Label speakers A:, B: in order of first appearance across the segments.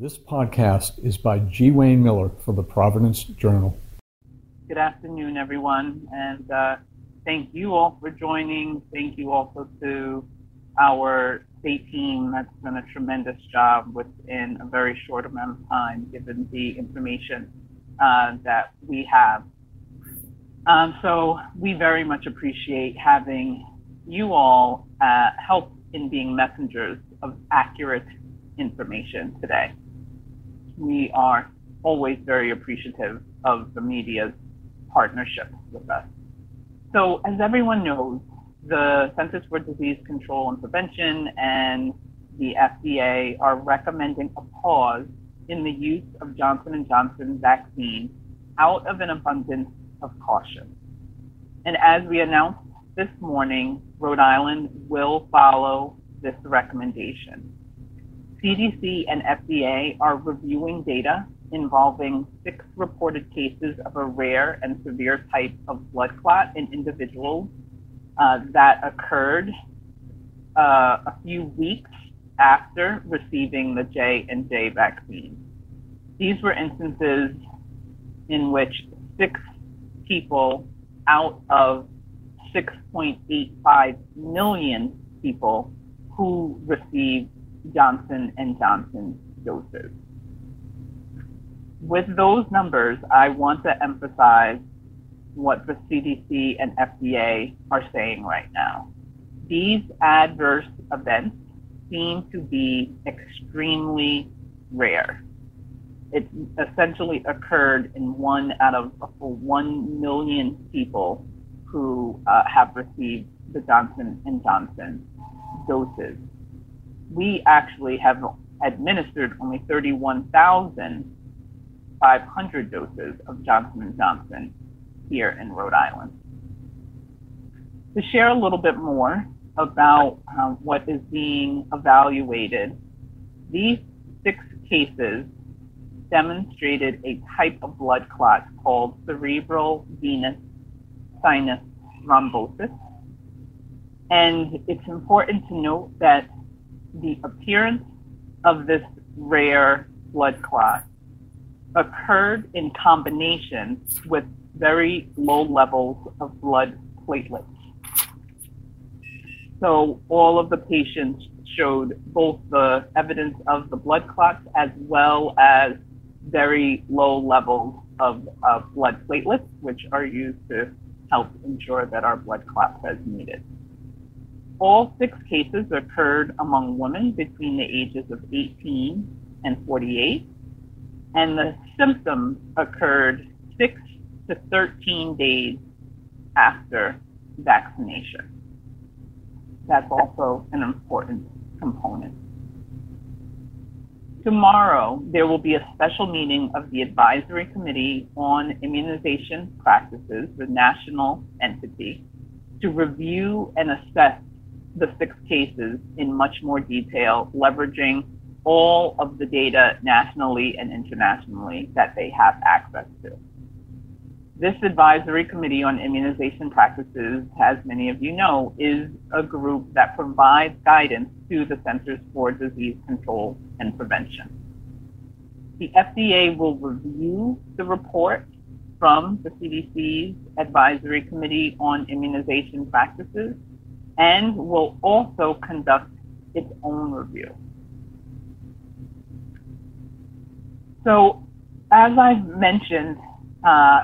A: This podcast is by G. Wayne Miller for the Providence Journal.
B: Good afternoon, everyone, and uh, thank you all for joining. Thank you also to our state team that's done a tremendous job within a very short amount of time, given the information uh, that we have. Um, so we very much appreciate having you all uh, help in being messengers of accurate information today. We are always very appreciative of the media's partnership with us. So as everyone knows, the Centers for Disease Control and Prevention and the FDA are recommending a pause in the use of Johnson & Johnson vaccine out of an abundance of caution. And as we announced this morning, Rhode Island will follow this recommendation. CDC and FDA are reviewing data involving six reported cases of a rare and severe type of blood clot in individuals uh, that occurred uh, a few weeks after receiving the J and J vaccine. These were instances in which six people out of 6.85 million people who received Johnson and Johnson doses. With those numbers, I want to emphasize what the CDC and FDA are saying right now. These adverse events seem to be extremely rare it essentially occurred in one out of one million people who uh, have received the Johnson and Johnson doses. We actually have administered only 31,500 doses of Johnson Johnson here in Rhode Island. To share a little bit more about uh, what is being evaluated, these six cases demonstrated a type of blood clot called cerebral venous sinus thrombosis. And it's important to note that the appearance of this rare blood clot occurred in combination with very low levels of blood platelets. So all of the patients showed both the evidence of the blood clots as well as very low levels of, blood platelets, which are used to help ensure that our blood clots as needed. All six cases occurred among women between the ages of 18 and 48, and the symptoms occurred 6 to 13 days after vaccination. That's also an important component. Tomorrow, there will be a special meeting of the Advisory Committee on Immunization Practices, the national entity, to review and assess the six cases in much more detail, leveraging all of the data nationally and internationally that they have access to. This advisory committee on immunization practices, as many of you know, is a group that provides guidance to the Centers for Disease Control and Prevention. The FDA will review the report from the CDC's Advisory Committee on Immunization Practices and will also conduct its own review. So, as I've mentioned, uh,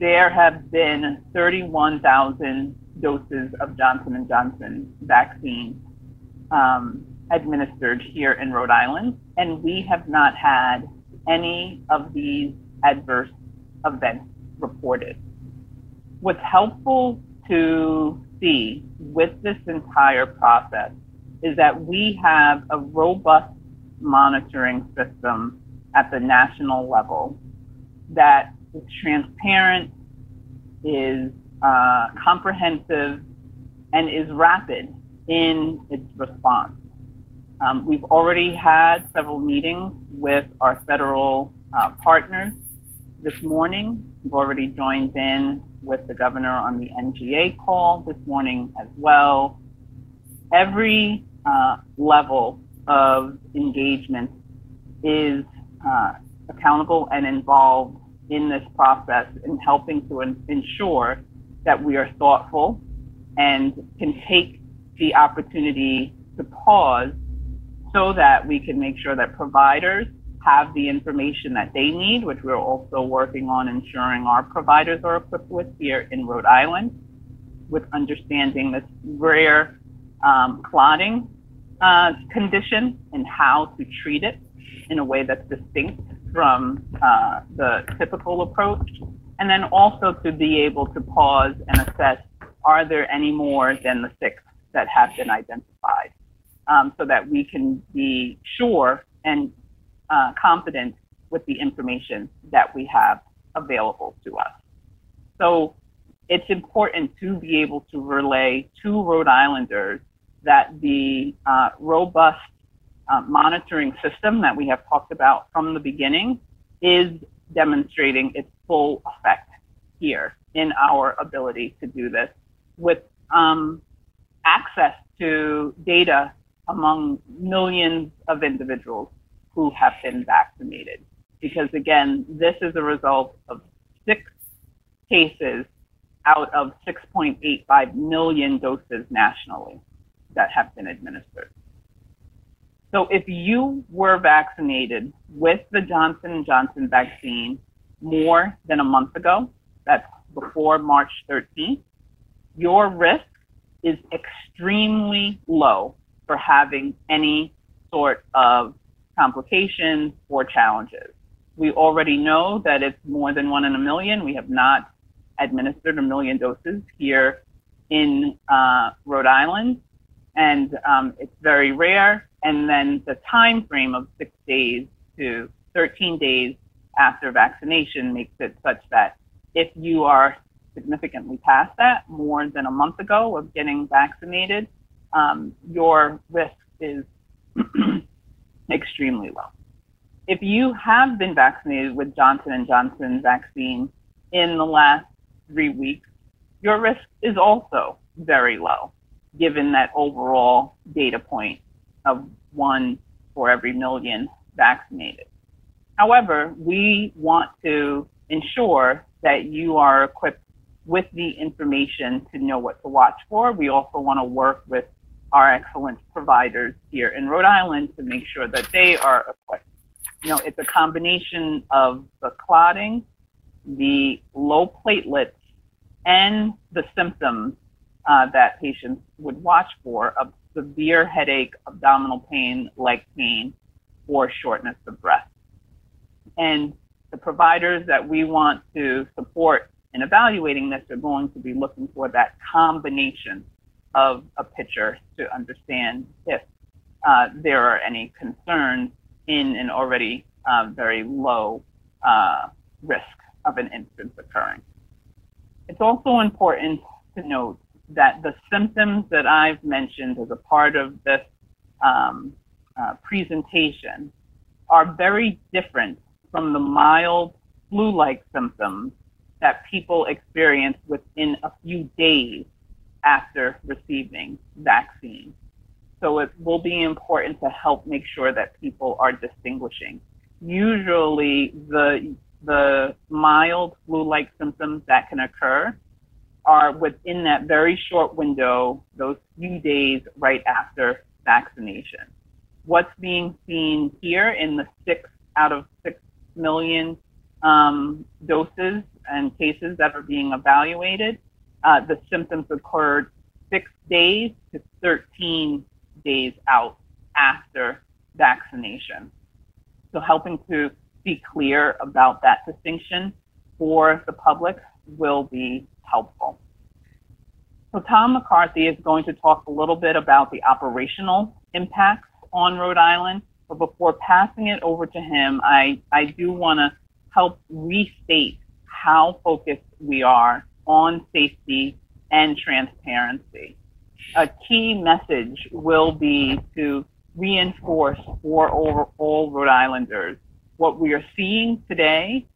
B: there have been 31,000 doses of Johnson & Johnson vaccine um, administered here in Rhode Island, and we have not had any of these adverse events reported. What's helpful to see with this entire process is that we have a robust monitoring system at the national level that is transparent, is uh, comprehensive, and is rapid in its response. Um, we've already had several meetings with our federal uh, partners this morning. We've already joined in with the governor on the NGA call this morning as well. Every uh, level of engagement is uh, accountable and involved in this process in helping to ensure that we are thoughtful and can take the opportunity to pause so that we can make sure that providers have the information that they need, which we're also working on ensuring our providers are equipped with here in Rhode Island, with understanding this rare um, clotting uh, condition and how to treat it in a way that's distinct from uh, the typical approach. And then also to be able to pause and assess are there any more than the six that have been identified um, so that we can be sure and uh, confident with the information that we have available to us. So it's important to be able to relay to Rhode Islanders that the uh, robust uh, monitoring system that we have talked about from the beginning is demonstrating its full effect here in our ability to do this with um, access to data among millions of individuals who have been vaccinated. Because again, this is a result of six cases out of 6.85 million doses nationally that have been administered. So if you were vaccinated with the Johnson & Johnson vaccine more than a month ago, that's before March 13th, your risk is extremely low for having any sort of complications or challenges. We already know that it's more than one in a million. We have not administered a million doses here in uh, Rhode Island, and um, it's very rare. And then the time frame of six days to 13 days after vaccination makes it such that if you are significantly past that, more than a month ago of getting vaccinated, um, your risk is extremely low. If you have been vaccinated with Johnson and Johnson vaccine in the last three weeks, your risk is also very low, given that overall data point of one for every million vaccinated. However, we want to ensure that you are equipped with the information to know what to watch for. We also want to work with our excellent providers here in Rhode Island to make sure that they are equipped. You know, it's a combination of the clotting, the low platelets, and the symptoms uh, that patients would watch for of severe headache, abdominal pain, leg pain, or shortness of breath. And the providers that we want to support in evaluating this are going to be looking for that combination of a picture to understand if uh, there are any concerns in an already uh, very low uh, risk of an instance occurring. It's also important to note that the symptoms that I've mentioned as a part of this um, uh, presentation are very different from the mild flu-like symptoms that people experience within a few days after receiving vaccine. So it will be important to help make sure that people are distinguishing. Usually the the mild flu-like symptoms that can occur are within that very short window, those few days right after vaccination. What's being seen here in the six out of six million um, doses and cases that are being evaluated uh, the symptoms occurred six days to 13 days out after vaccination. So helping to be clear about that distinction for the public will be helpful. So Tom McCarthy is going to talk a little bit about the operational impacts on Rhode Island But before passing it over to him, I, I do want to help restate how focused we are on safety and transparency. A key message will be to reinforce for all, all Rhode Islanders what we are seeing today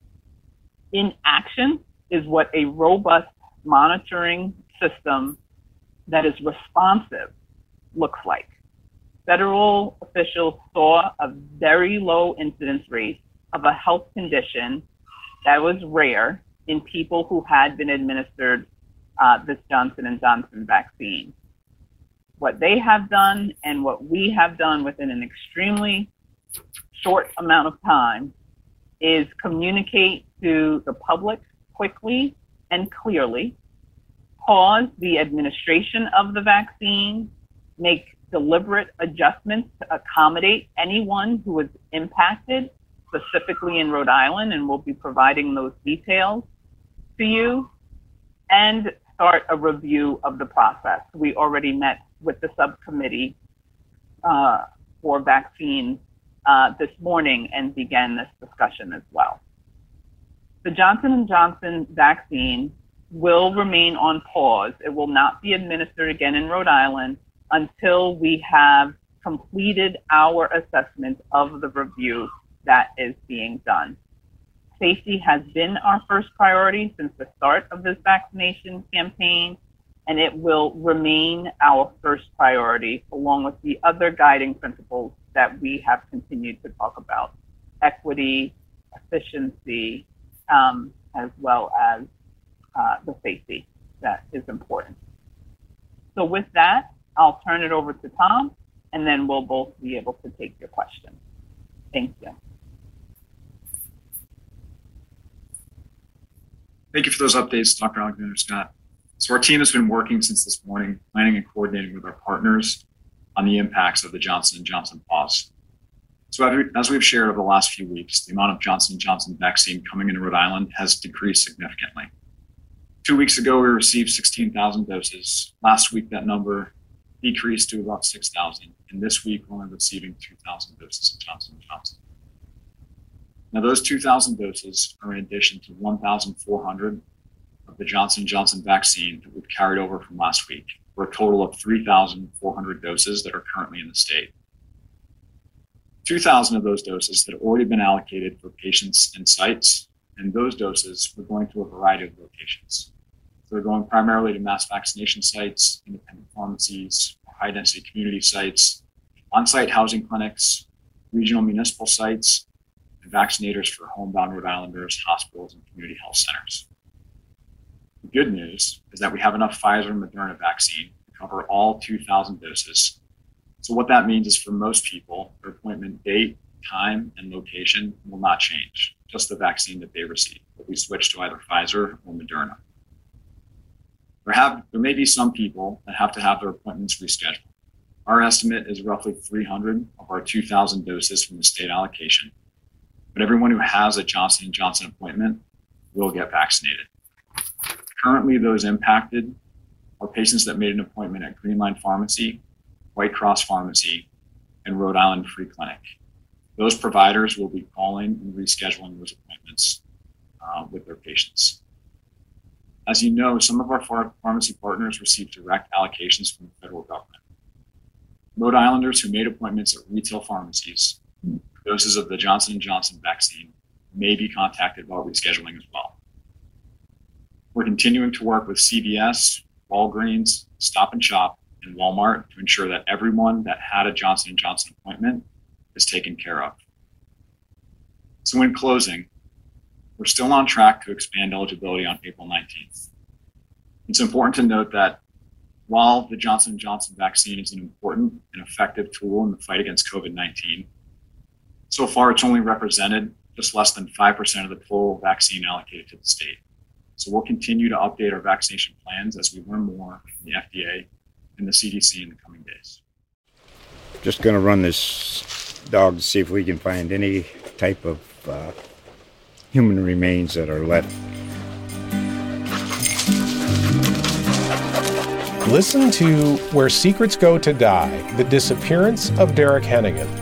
B: in action is what a robust monitoring system that is responsive looks like. Federal officials saw a very low incidence rate of a health condition that was rare in people who had been administered uh, this Johnson and Johnson vaccine. What they have done and what we have done within an extremely short amount of time is communicate to the public quickly and clearly, pause the administration of the vaccine, make deliberate adjustments to accommodate anyone who was impacted, specifically in Rhode Island, and we'll be providing those details to you, and start a review of the process. We already met with the subcommittee uh, for vaccines uh, this morning and began this discussion as well. The Johnson & Johnson vaccine will remain on pause. It will not be administered again in Rhode Island until we have completed our assessment of the review that is being done. Safety has been our first priority since the start of this vaccination campaign, and it will remain our first priority along with the other guiding principles that we have continued to talk about equity, efficiency, um, as well as uh, the safety that is important. So, with that, I'll turn it over to Tom, and then we'll both be able to take your questions. Thank you.
C: Thank you for those updates, Dr. Alexander Scott. So our team has been working since this morning, planning and coordinating with our partners on the impacts of the Johnson & Johnson pause. So as we've shared over the last few weeks, the amount of Johnson & Johnson vaccine coming into Rhode Island has decreased significantly. Two weeks ago, we received 16,000 doses. Last week, that number decreased to about 6,000. And this week, we're only receiving 2,000 doses of Johnson & Johnson. Now, those 2,000 doses are in addition to 1,400 of the Johnson & Johnson vaccine that we've carried over from last week for a total of 3,400 doses that are currently in the state. 2,000 of those doses had already been allocated for patients and sites, and those doses were going to a variety of locations. They're going primarily to mass vaccination sites, independent pharmacies, high density community sites, on site housing clinics, regional municipal sites, and vaccinators for homebound Rhode Islanders, hospitals, and community health centers. The good news is that we have enough Pfizer and Moderna vaccine to cover all 2,000 doses. So, what that means is for most people, their appointment date, time, and location will not change, just the vaccine that they receive. But we switch to either Pfizer or Moderna. There, have, there may be some people that have to have their appointments rescheduled. Our estimate is roughly 300 of our 2,000 doses from the state allocation. But everyone who has a Johnson & Johnson appointment will get vaccinated. Currently, those impacted are patients that made an appointment at Greenline Pharmacy, White Cross Pharmacy, and Rhode Island Free Clinic. Those providers will be calling and rescheduling those appointments uh, with their patients. As you know, some of our pharmacy partners receive direct allocations from the federal government. Rhode Islanders who made appointments at retail pharmacies, doses of the Johnson & Johnson vaccine, may be contacted while rescheduling as well. We're continuing to work with CVS, Walgreens, Stop and Shop, and Walmart to ensure that everyone that had a Johnson & Johnson appointment is taken care of. So in closing, we're still on track to expand eligibility on April 19th. It's important to note that while the Johnson & Johnson vaccine is an important and effective tool in the fight against COVID-19, so far it's only represented just less than 5% of the total vaccine allocated to the state. So we'll continue to update our vaccination plans as we learn more from the FDA and the CDC in the coming days.
D: Just going to run this dog to see if we can find any type of uh, human remains that are left.
E: Listen to Where Secrets Go to Die The Disappearance of Derek Hennigan